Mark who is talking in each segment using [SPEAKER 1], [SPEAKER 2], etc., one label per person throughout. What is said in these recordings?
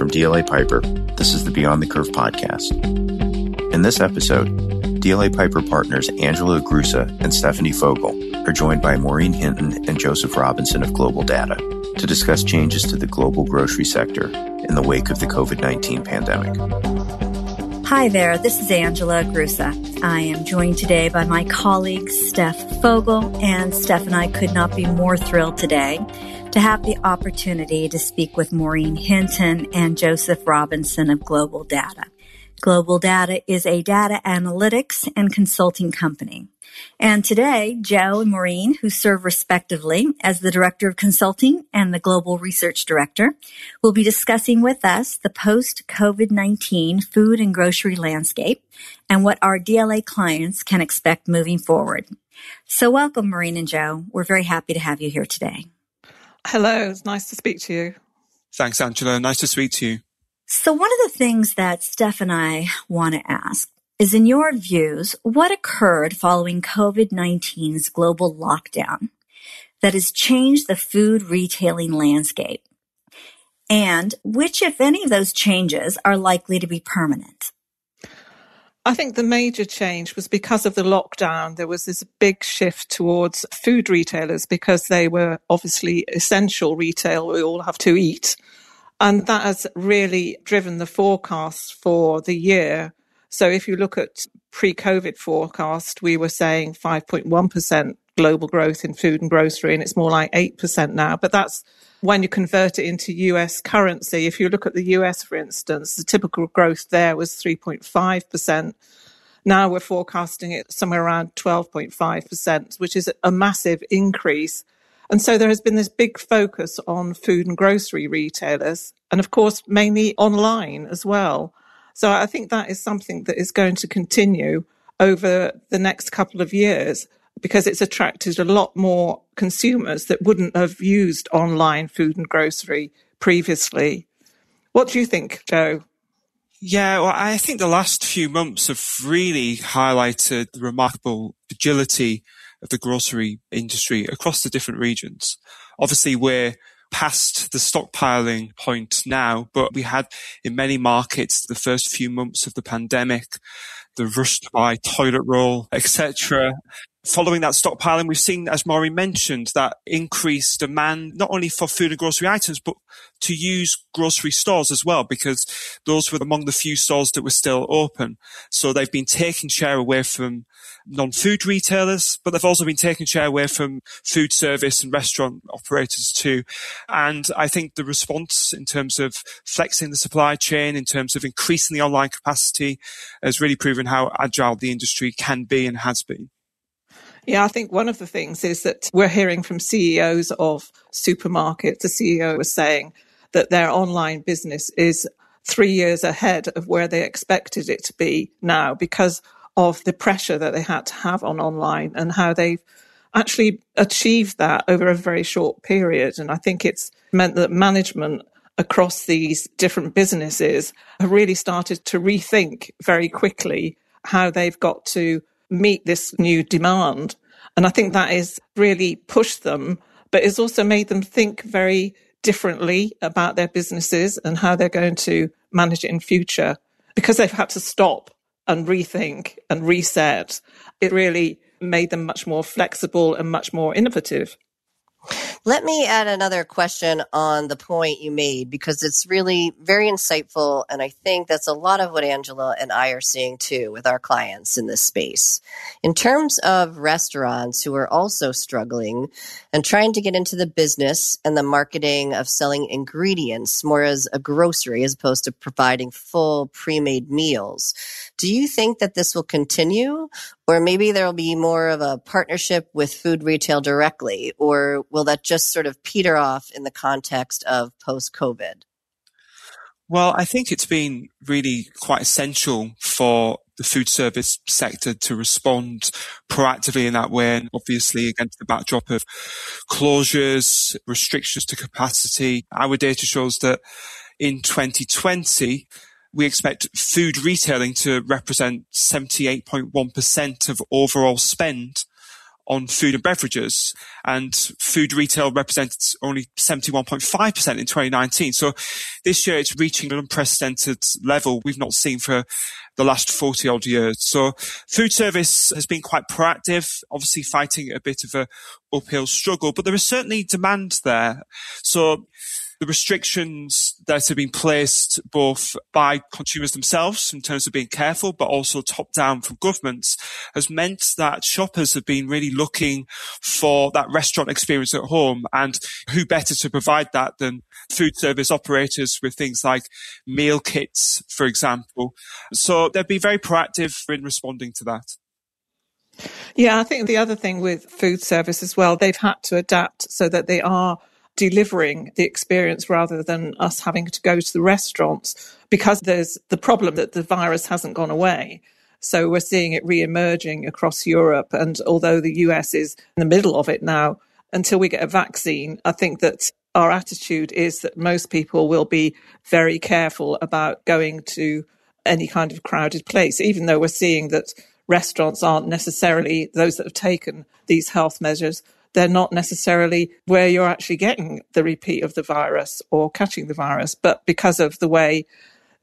[SPEAKER 1] From DLA Piper, this is the Beyond the Curve podcast. In this episode, DLA Piper partners Angela Grusa and Stephanie Fogel are joined by Maureen Hinton and Joseph Robinson of Global Data to discuss changes to the global grocery sector in the wake of the COVID 19 pandemic.
[SPEAKER 2] Hi there, this is Angela Grusa. I am joined today by my colleague Steph Fogel, and Steph and I could not be more thrilled today to have the opportunity to speak with Maureen Hinton and Joseph Robinson of Global Data. Global Data is a data analytics and consulting company. And today, Joe and Maureen, who serve respectively as the Director of Consulting and the Global Research Director, will be discussing with us the post-COVID-19 food and grocery landscape and what our DLA clients can expect moving forward. So welcome, Maureen and Joe. We're very happy to have you here today.
[SPEAKER 3] Hello, it's nice to speak to you.
[SPEAKER 4] Thanks, Angela. Nice to speak to you.
[SPEAKER 2] So one of the things that Steph and I want to ask is in your views, what occurred following COVID-19's global lockdown that has changed the food retailing landscape? And which, if any of those changes are likely to be permanent?
[SPEAKER 3] I think the major change was because of the lockdown. There was this big shift towards food retailers because they were obviously essential retail. We all have to eat. And that has really driven the forecast for the year. So if you look at pre-COVID forecast, we were saying 5.1% global growth in food and grocery, and it's more like 8% now. But that's when you convert it into US currency. If you look at the US, for instance, the typical growth there was 3.5%. Now we're forecasting it somewhere around 12.5%, which is a massive increase. And so there has been this big focus on food and grocery retailers, and of course, mainly online as well. So I think that is something that is going to continue over the next couple of years because it's attracted a lot more consumers that wouldn't have used online food and grocery previously. What do you think, Joe?
[SPEAKER 4] Yeah, well, I think the last few months have really highlighted the remarkable agility of the grocery industry across the different regions. Obviously, we're past the stockpiling point now, but we had in many markets the first few months of the pandemic, the rush buy toilet roll, etc. Following that stockpiling, we've seen, as Maureen mentioned, that increased demand not only for food and grocery items, but to use grocery stores as well, because those were among the few stores that were still open. So they've been taking share away from non-food retailers, but they've also been taking share away from food service and restaurant operators too. And I think the response in terms of flexing the supply chain, in terms of increasing the online capacity, has really proven how agile the industry can be and has been.
[SPEAKER 3] Yeah, I think one of the things is that we're hearing from CEOs of supermarkets. The CEO was saying that their online business is three years ahead of where they expected it to be now because of the pressure that they had to have on online and how they've actually achieved that over a very short period. And I think it's meant that management across these different businesses have really started to rethink very quickly how they've got to meet this new demand. And I think that has really pushed them, but it's also made them think very differently about their businesses and how they're going to manage it in future because they've had to stop and rethink and reset. It really made them much more flexible and much more innovative.
[SPEAKER 5] Let me add another question on the point you made because it's really very insightful. And I think that's a lot of what Angela and I are seeing too with our clients in this space. In terms of restaurants who are also struggling and trying to get into the business and the marketing of selling ingredients more as a grocery as opposed to providing full pre made meals, do you think that this will continue or maybe there'll be more of a partnership with food retail directly or will that just sort of peter off in the context of post COVID?
[SPEAKER 4] Well, I think it's been really quite essential for the food service sector to respond proactively in that way. And obviously against the backdrop of closures, restrictions to capacity, our data shows that in 2020, we expect food retailing to represent 78.1% of overall spend on food and beverages and food retail represented only 71.5% in 2019. So this year it's reaching an unprecedented level we've not seen for the last 40 odd years. So food service has been quite proactive, obviously fighting a bit of a uphill struggle, but there is certainly demand there. So the restrictions that have been placed both by consumers themselves in terms of being careful, but also top down from governments has meant that shoppers have been really looking for that restaurant experience at home. And who better to provide that than food service operators with things like meal kits, for example. So they've been very proactive in responding to that.
[SPEAKER 3] Yeah, I think the other thing with food service as well, they've had to adapt so that they are delivering the experience rather than us having to go to the restaurants because there's the problem that the virus hasn't gone away. So we're seeing it re-emerging across Europe. And although the US is in the middle of it now, until we get a vaccine, I think that our attitude is that most people will be very careful about going to any kind of crowded place, even though we're seeing that restaurants aren't necessarily those that have taken these health measures they're not necessarily where you're actually getting the repeat of the virus or catching the virus. But because of the way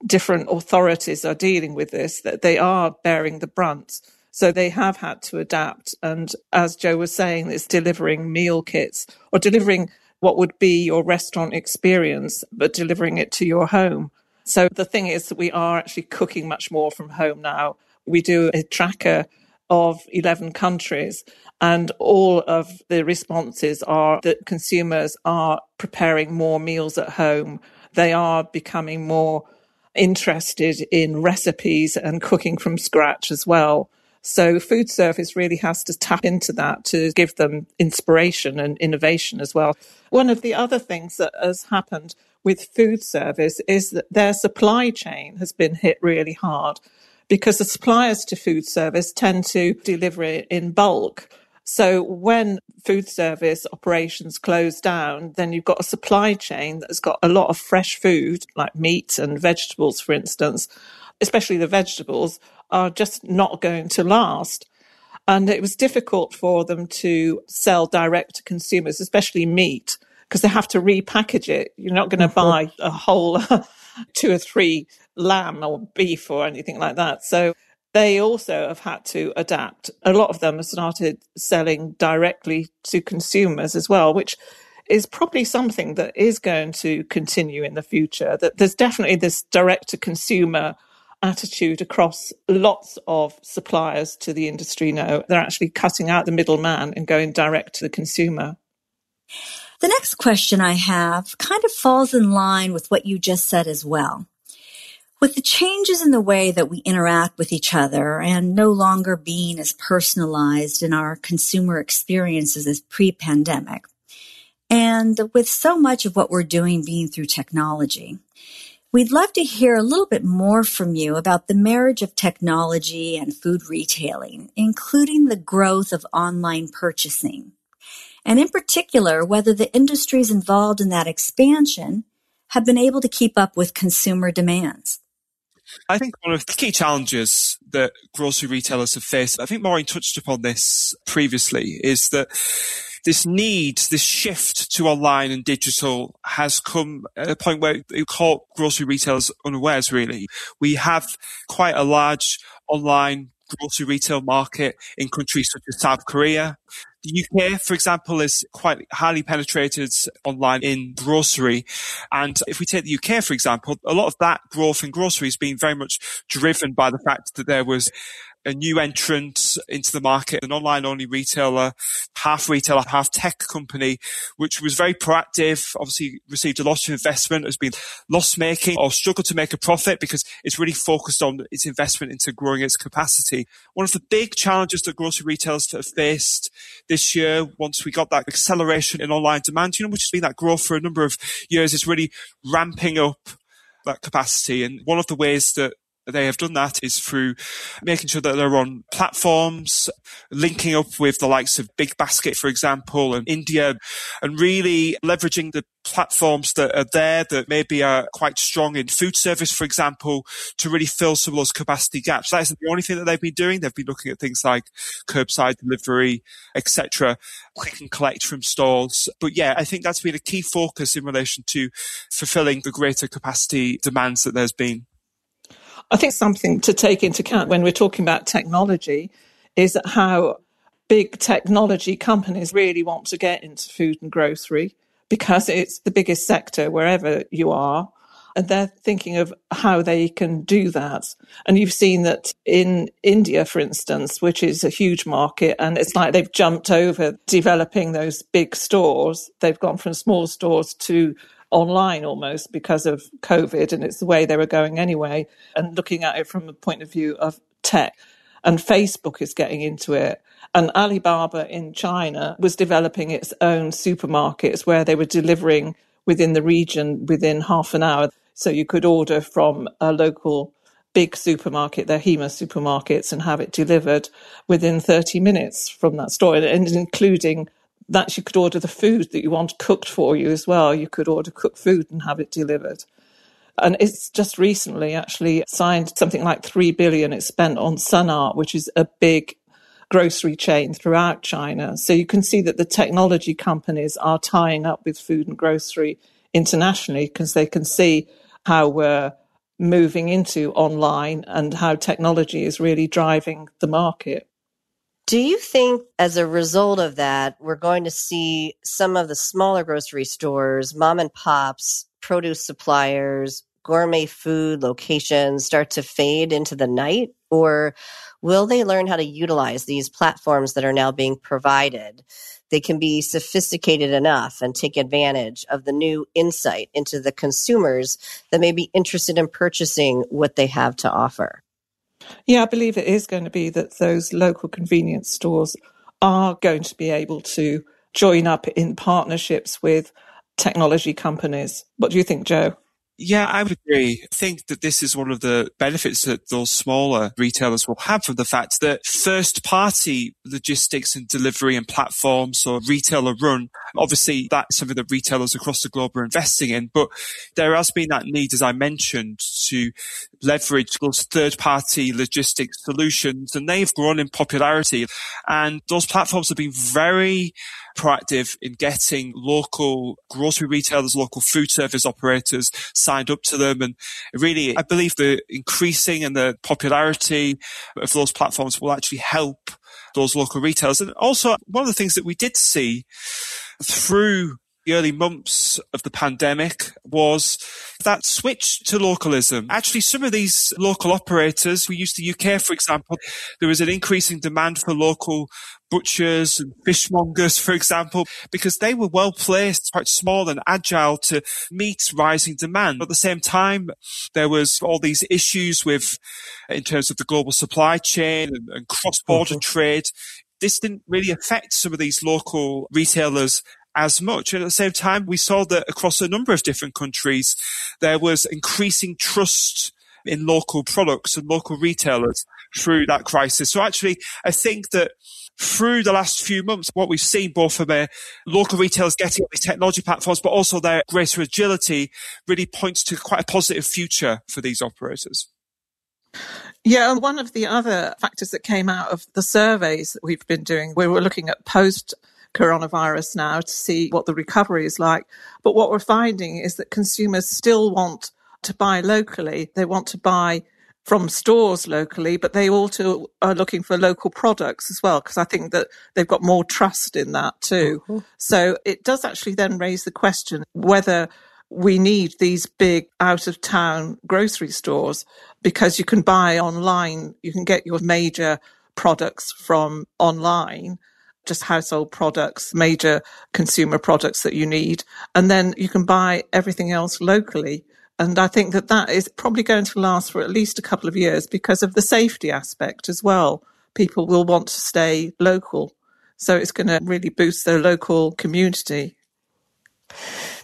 [SPEAKER 3] different authorities are dealing with this, that they are bearing the brunt. So they have had to adapt. And as Joe was saying, it's delivering meal kits or delivering what would be your restaurant experience, but delivering it to your home. So the thing is that we are actually cooking much more from home now. We do a tracker of 11 countries and all of the responses are that consumers are preparing more meals at home. They are becoming more interested in recipes and cooking from scratch as well. So food service really has to tap into that to give them inspiration and innovation as well. One of the other things that has happened with food service is that their supply chain has been hit really hard because the suppliers to food service tend to deliver it in bulk. So when food service operations close down, then you've got a supply chain that's got a lot of fresh food, like meat and vegetables, for instance, especially the vegetables are just not going to last. And it was difficult for them to sell direct to consumers, especially meat, because they have to repackage it. You're not going to buy a whole two or three lamb or beef or anything like that. So they also have had to adapt. A lot of them have started selling directly to consumers as well, which is probably something that is going to continue in the future. That there's definitely this direct to consumer attitude across lots of suppliers to the industry now. They're actually cutting out the middleman and going direct to the consumer.
[SPEAKER 2] The next question I have kind of falls in line with what you just said as well. With the changes in the way that we interact with each other and no longer being as personalized in our consumer experiences as pre-pandemic, and with so much of what we're doing being through technology, we'd love to hear a little bit more from you about the marriage of technology and food retailing, including the growth of online purchasing. And in particular, whether the industries involved in that expansion have been able to keep up with consumer demands.
[SPEAKER 4] I think one of the key challenges that grocery retailers have faced, I think Maureen touched upon this previously, is that this need, this shift to online and digital has come at a point where it caught grocery retailers unawares, really. We have quite a large online grocery retail market in countries such as South Korea. The UK, for example, is quite highly penetrated online in grocery. And if we take the UK, for example, a lot of that growth in grocery has been very much driven by the fact that there was a new entrant into the market, an online only retailer, half retailer, half tech company, which was very proactive, obviously received a lot of investment, has been loss making or struggled to make a profit because it's really focused on its investment into growing its capacity. One of the big challenges that grocery retailers have faced this year, once we got that acceleration in online demand, you know, which has been that growth for a number of years, is really ramping up that capacity. And one of the ways that they have done that is through making sure that they're on platforms, linking up with the likes of Big Basket, for example, and India, and really leveraging the platforms that are there that maybe are quite strong in food service, for example, to really fill some of those capacity gaps. That isn't the only thing that they've been doing. They've been looking at things like curbside delivery, etc., click and collect from stores. But yeah, I think that's been a key focus in relation to fulfilling the greater capacity demands that there's been.
[SPEAKER 3] I think something to take into account when we're talking about technology is how big technology companies really want to get into food and grocery because it's the biggest sector wherever you are. And they're thinking of how they can do that. And you've seen that in India, for instance, which is a huge market, and it's like they've jumped over developing those big stores. They've gone from small stores to online almost because of COVID, and it's the way they were going anyway. And looking at it from a point of view of tech, and Facebook is getting into it. And Alibaba in China was developing its own supermarkets where they were delivering within the region within half an hour. So you could order from a local big supermarket, their HEMA supermarkets, and have it delivered within 30 minutes from that store, and including that you could order the food that you want cooked for you as well. You could order cooked food and have it delivered. And it's just recently actually signed something like 3 billion it's spent on Sun Art, which is a big grocery chain throughout China. So you can see that the technology companies are tying up with food and grocery internationally because they can see how we're moving into online and how technology is really driving the market.
[SPEAKER 5] Do you think as a result of that, we're going to see some of the smaller grocery stores, mom and pops, produce suppliers, gourmet food locations start to fade into the night? Or will they learn how to utilize these platforms that are now being provided? They can be sophisticated enough and take advantage of the new insight into the consumers that may be interested in purchasing what they have to offer.
[SPEAKER 3] Yeah, I believe it is going to be that those local convenience stores are going to be able to join up in partnerships with technology companies. What do you think, Joe?
[SPEAKER 4] Yeah, I would agree. I think that this is one of the benefits that those smaller retailers will have from the fact that first party logistics and delivery and platforms or retailer run, obviously that's something that retailers across the globe are investing in, but there has been that need, as I mentioned, to leverage those third party logistics solutions and they've grown in popularity and those platforms have been very proactive in getting local grocery retailers, local food service operators signed up to them. And really, I believe the increasing and the popularity of those platforms will actually help those local retailers. And also, one of the things that we did see through the early months of the pandemic was that switch to localism. Actually, some of these local operators, we used the UK, for example, there was an increasing demand for local butchers and fishmongers, for example, because they were well placed, quite small and agile to meet rising demand. At the same time, there was all these issues with, in terms of the global supply chain and, and cross-border mm-hmm. trade. This didn't really affect some of these local retailers as much. And at the same time, we saw that across a number of different countries, there was increasing trust in local products and local retailers through that crisis. So actually, I think that through the last few months, what we've seen both from uh, local retailers getting these technology platforms, but also their greater agility really points to quite a positive future for these operators.
[SPEAKER 3] Yeah, one of the other factors that came out of the surveys that we've been doing, we were looking at post coronavirus now to see what the recovery is like. But what we're finding is that consumers still want to buy locally. They want to buy from stores locally, but they also are looking for local products as well, because I think that they've got more trust in that too. Mm-hmm. So it does actually then raise the question whether we need these big out of town grocery stores because you can buy online, you can get your major products from online just household products, major consumer products that you need. And then you can buy everything else locally. And I think that that is probably going to last for at least a couple of years because of the safety aspect as well. People will want to stay local. So it's going to really boost their local community.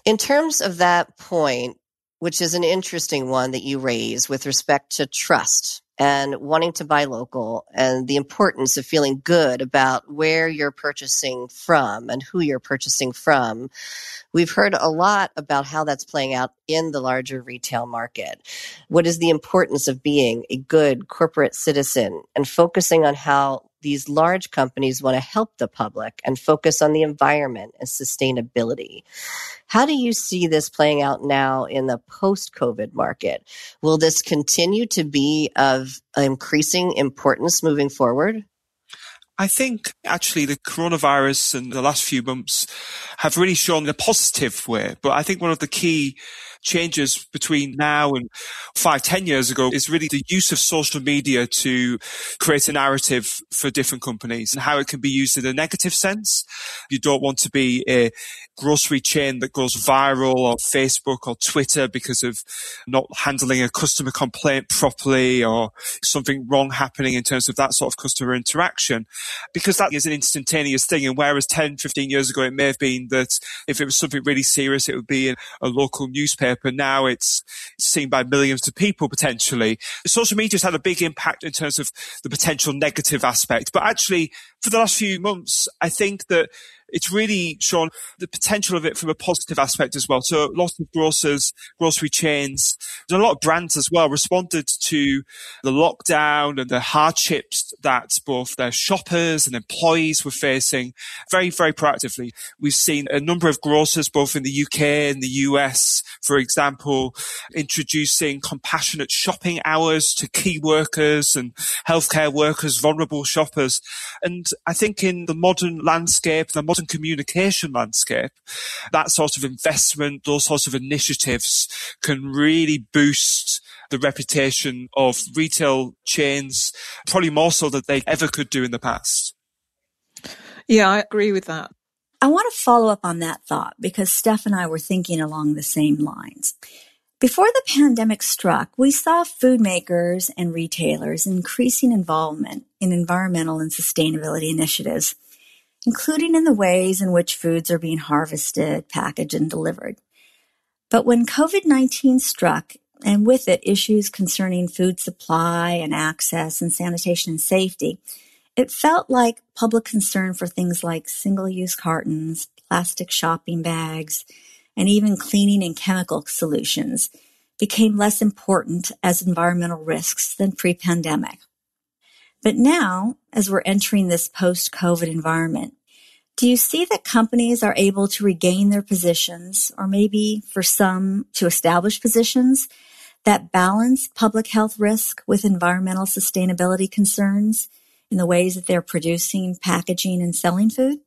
[SPEAKER 5] In terms of that point, which is an interesting one that you raise with respect to trust and wanting to buy local and the importance of feeling good about where you're purchasing from and who you're purchasing from. We've heard a lot about how that's playing out in the larger retail market. What is the importance of being a good corporate citizen and focusing on how these large companies want to help the public and focus on the environment and sustainability. How do you see this playing out now in the post COVID market? Will this continue to be of increasing importance moving forward?
[SPEAKER 4] I think actually the coronavirus and the last few months have really shown in a positive way. But I think one of the key changes between now and five, ten years ago is really the use of social media to create a narrative for different companies and how it can be used in a negative sense. You don't want to be a grocery chain that goes viral on Facebook or Twitter because of not handling a customer complaint properly or something wrong happening in terms of that sort of customer interaction because that is an instantaneous thing. And whereas 10, 15 years ago, it may have been that if it was something really serious, it would be in a local newspaper but now it's seen by millions of people potentially. Social media has had a big impact in terms of the potential negative aspect. But actually, for the last few months, I think that it's really shown the potential of it from a positive aspect as well. So lots of grocers, grocery chains, and a lot of brands as well responded to the lockdown and the hardships that both their shoppers and employees were facing very, very proactively. We've seen a number of grocers, both in the UK and the US, for example, introducing compassionate shopping hours to key workers and healthcare workers, vulnerable shoppers. And I think in the modern landscape, the modern communication landscape, that sort of investment, those sorts of initiatives can really boost the reputation of retail chains, probably more so than they ever could do in the past.
[SPEAKER 3] Yeah, I agree with that.
[SPEAKER 2] I want to follow up on that thought because Steph and I were thinking along the same lines. Before the pandemic struck, we saw food makers and retailers increasing involvement in environmental and sustainability initiatives including in the ways in which foods are being harvested, packaged, and delivered. But when COVID 19 struck, and with it issues concerning food supply and access and sanitation and safety, it felt like public concern for things like single use cartons, plastic shopping bags, and even cleaning and chemical solutions became less important as environmental risks than pre pandemic. But now, as we're entering this post-COVID environment, do you see that companies are able to regain their positions, or maybe for some to establish positions that balance public health risk with environmental sustainability concerns in the ways that they're producing, packaging, and selling food?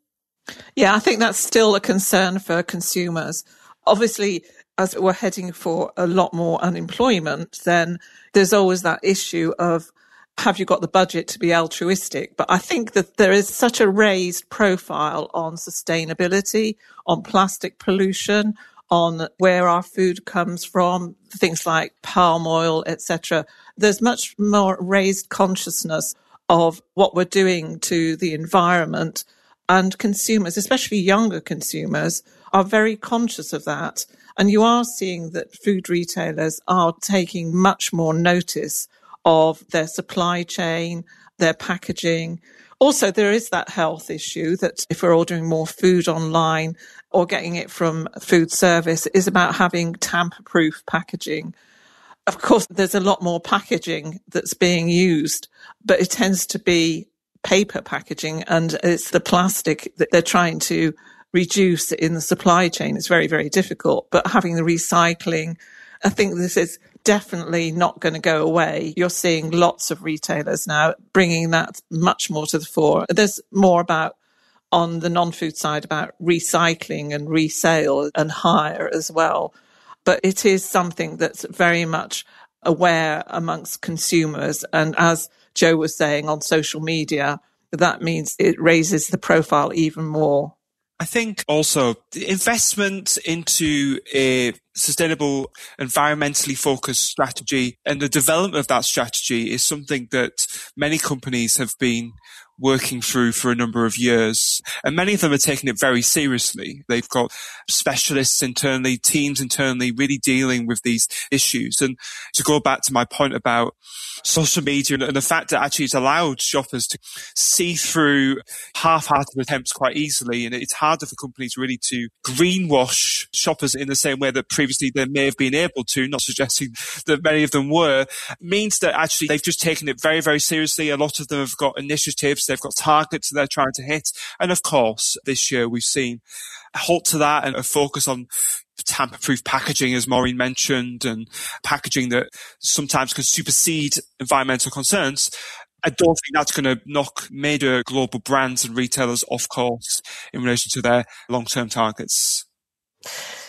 [SPEAKER 3] Yeah, I think that's still a concern for consumers. Obviously, as we're heading for a lot more unemployment, then there's always that issue of have you got the budget to be altruistic? But I think that there is such a raised profile on sustainability, on plastic pollution, on where our food comes from, things like palm oil, etc. There's much more raised consciousness of what we're doing to the environment and consumers, especially younger consumers, are very conscious of that. And you are seeing that food retailers are taking much more notice of their supply chain, their packaging. Also, there is that health issue that if we're ordering more food online or getting it from food service is about having tamper proof packaging. Of course, there's a lot more packaging that's being used, but it tends to be paper packaging and it's the plastic that they're trying to reduce in the supply chain. It's very, very difficult, but having the recycling, I think this is definitely not going to go away. You're seeing lots of retailers now bringing that much more to the fore. There's more about on the non-food side about recycling and resale and hire as well. But it is something that's very much aware amongst consumers. And as Joe was saying on social media, that means it raises the profile even more.
[SPEAKER 4] I think also the investment into a sustainable, environmentally focused strategy and the development of that strategy is something that many companies have been working through for a number of years. And many of them are taking it very seriously. They've got specialists internally, teams internally really dealing with these issues. And to go back to my point about social media and the fact that actually it's allowed shoppers to see through half-hearted attempts quite easily. And it's harder for companies really to greenwash shoppers in the same way that previously they may have been able to, not suggesting that many of them were, means that actually they've just taken it very, very seriously. A lot of them have got initiatives. They've got targets they're trying to hit. And of course, this year we've seen a halt to that and a focus on tamper proof packaging, as Maureen mentioned, and packaging that sometimes can supersede environmental concerns. I don't think that's going to knock major global brands and retailers off course in relation to their long term targets.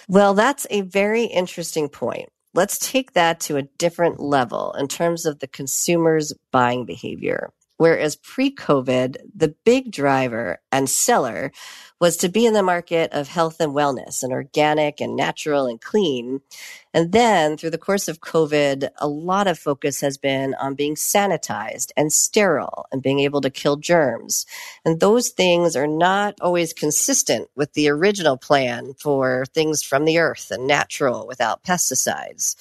[SPEAKER 5] Well, that's a very interesting point. Let's take that to a different level in terms of the consumer's buying behavior. Whereas pre COVID, the big driver and seller was to be in the market of health and wellness and organic and natural and clean. And then through the course of COVID, a lot of focus has been on being sanitized and sterile and being able to kill germs. And those things are not always consistent with the original plan for things from the earth and natural without pesticides.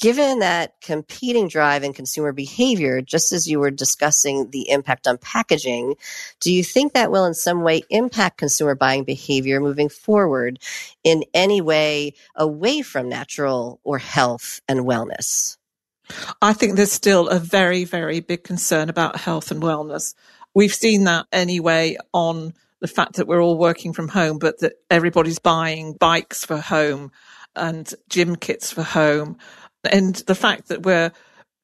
[SPEAKER 5] Given that competing drive in consumer behavior, just as you were discussing the impact on packaging, do you think that will in some way impact consumer buying behavior moving forward in any way away from natural or health and wellness?
[SPEAKER 3] I think there's still a very, very big concern about health and wellness. We've seen that anyway on the fact that we're all working from home, but that everybody's buying bikes for home and gym kits for home and the fact that we're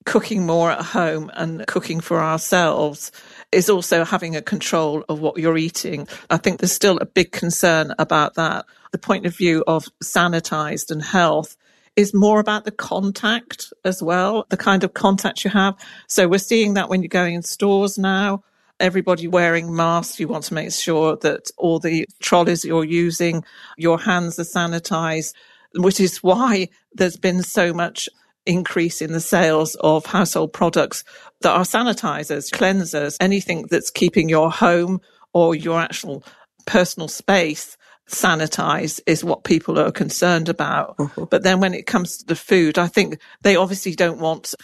[SPEAKER 3] cooking more at home and cooking for ourselves is also having a control of what you're eating. I think there's still a big concern about that. The point of view of sanitized and health is more about the contact as well, the kind of contact you have. So we're seeing that when you're going in stores now, everybody wearing masks. You want to make sure that all the trolleys you're using, your hands are sanitized which is why there's been so much increase in the sales of household products that are sanitizers, cleansers, anything that's keeping your home or your actual personal space sanitized is what people are concerned about. Uh-huh. But then when it comes to the food, I think they obviously don't want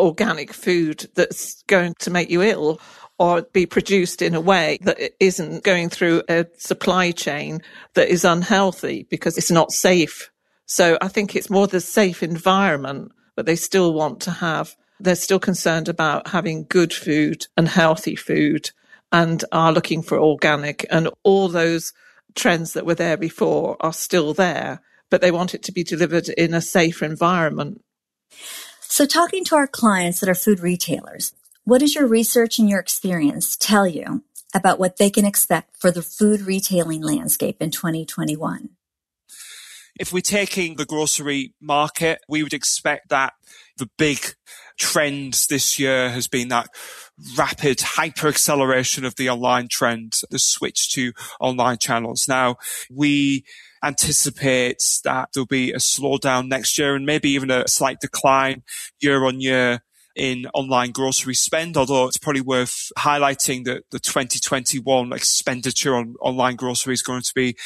[SPEAKER 3] organic food that's going to make you ill or be produced in a way that isn't going through a supply chain that is unhealthy because it's not safe so I think it's more the safe environment, but they still want to have, they're still concerned about having good food and healthy food and are looking for organic and all those trends that were there before are still there, but they want it to be delivered in a safe environment.
[SPEAKER 2] So talking to our clients that are food retailers, what does your research and your experience tell you about what they can expect for the food retailing landscape in 2021?
[SPEAKER 4] If we're taking the grocery market, we would expect that the big trends this year has been that rapid hyper acceleration of the online trend, the switch to online channels. Now we anticipate that there'll be a slowdown next year and maybe even a slight decline year on year in online grocery spend, although it's probably worth highlighting that the 2021 expenditure on online grocery is going to be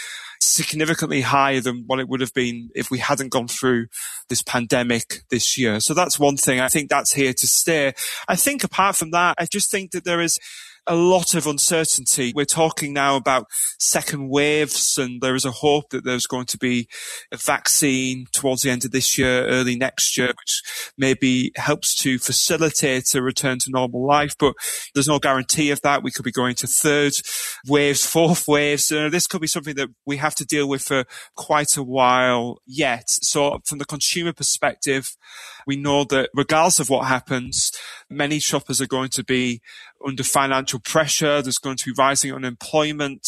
[SPEAKER 4] significantly higher than what it would have been if we hadn't gone through this pandemic this year. So that's one thing. I think that's here to stay. I think apart from that, I just think that there is a lot of uncertainty. We're talking now about second waves and there is a hope that there's going to be a vaccine towards the end of this year, early next year, which maybe helps to facilitate a return to normal life. But there's no guarantee of that. We could be going to third waves, fourth waves. This could be something that we have to deal with for quite a while yet. So from the consumer perspective, we know that regardless of what happens, many shoppers are going to be under financial pressure. There's going to be rising unemployment.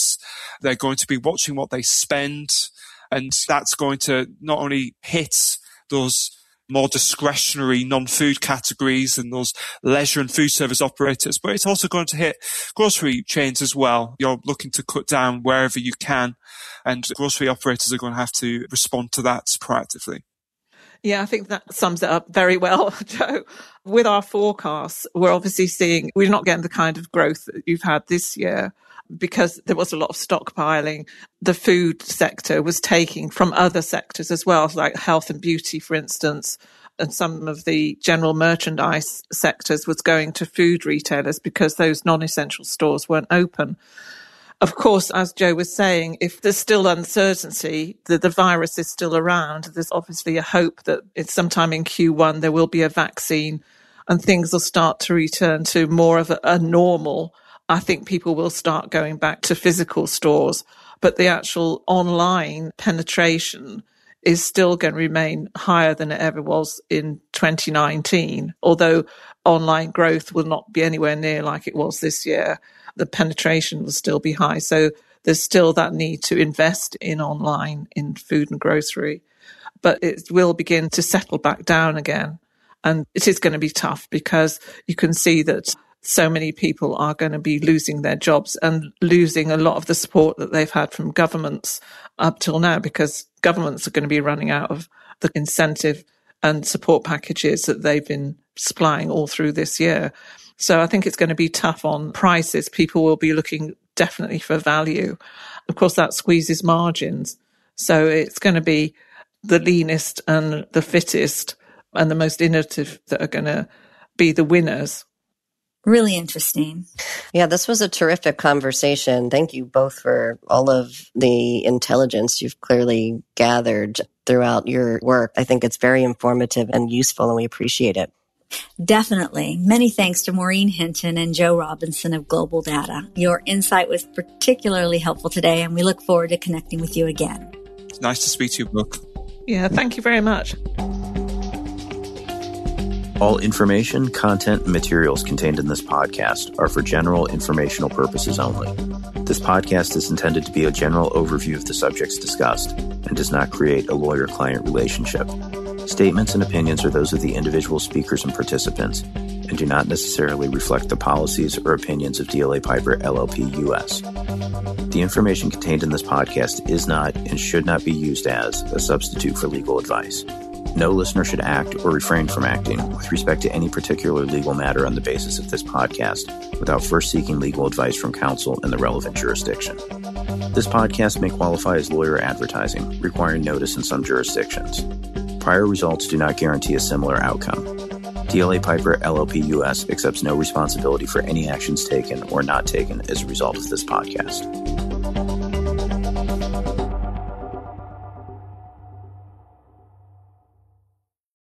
[SPEAKER 4] They're going to be watching what they spend. And that's going to not only hit those more discretionary non-food categories and those leisure and food service operators, but it's also going to hit grocery chains as well. You're looking to cut down wherever you can and grocery operators are going to have to respond to that proactively.
[SPEAKER 3] Yeah, I think that sums it up very well, Joe. With our forecasts, we're obviously seeing we're not getting the kind of growth that you've had this year because there was a lot of stockpiling. The food sector was taking from other sectors as well, like health and beauty, for instance. And some of the general merchandise sectors was going to food retailers because those non essential stores weren't open. Of course, as Joe was saying, if there's still uncertainty that the virus is still around, there's obviously a hope that it's sometime in Q1 there will be a vaccine and things will start to return to more of a, a normal. I think people will start going back to physical stores, but the actual online penetration is still going to remain higher than it ever was in 2019, although online growth will not be anywhere near like it was this year the penetration will still be high. So there's still that need to invest in online in food and grocery, but it will begin to settle back down again. And it is going to be tough because you can see that so many people are going to be losing their jobs and losing a lot of the support that they've had from governments up till now because governments are going to be running out of the incentive and support packages that they've been supplying all through this year. So I think it's going to be tough on prices. People will be looking definitely for value. Of course, that squeezes margins. So it's going to be the leanest and the fittest and the most innovative that are going to be the winners.
[SPEAKER 2] Really interesting.
[SPEAKER 5] Yeah, this was a terrific conversation. Thank you both for all of the intelligence you've clearly gathered throughout your work. I think it's very informative and useful, and we appreciate it.
[SPEAKER 2] Definitely. Many thanks to Maureen Hinton and Joe Robinson of Global Data. Your insight was particularly helpful today, and we look forward to connecting with you again.
[SPEAKER 4] It's nice to speak to you, Brooke.
[SPEAKER 3] Yeah, thank you very much.
[SPEAKER 1] All information, content, and materials contained in this podcast are for general informational purposes only. This podcast is intended to be a general overview of the subjects discussed and does not create a lawyer client relationship. Statements and opinions are those of the individual speakers and participants and do not necessarily reflect the policies or opinions of DLA Piper LLP US. The information contained in this podcast is not and should not be used as a substitute for legal advice. No listener should act or refrain from acting with respect to any particular legal matter on the basis of this podcast without first seeking legal advice from counsel in the relevant jurisdiction. This podcast may qualify as lawyer advertising, requiring notice in some jurisdictions. Prior results do not guarantee a similar outcome. DLA Piper LLP US accepts no responsibility for any actions taken or not taken as a result of this podcast.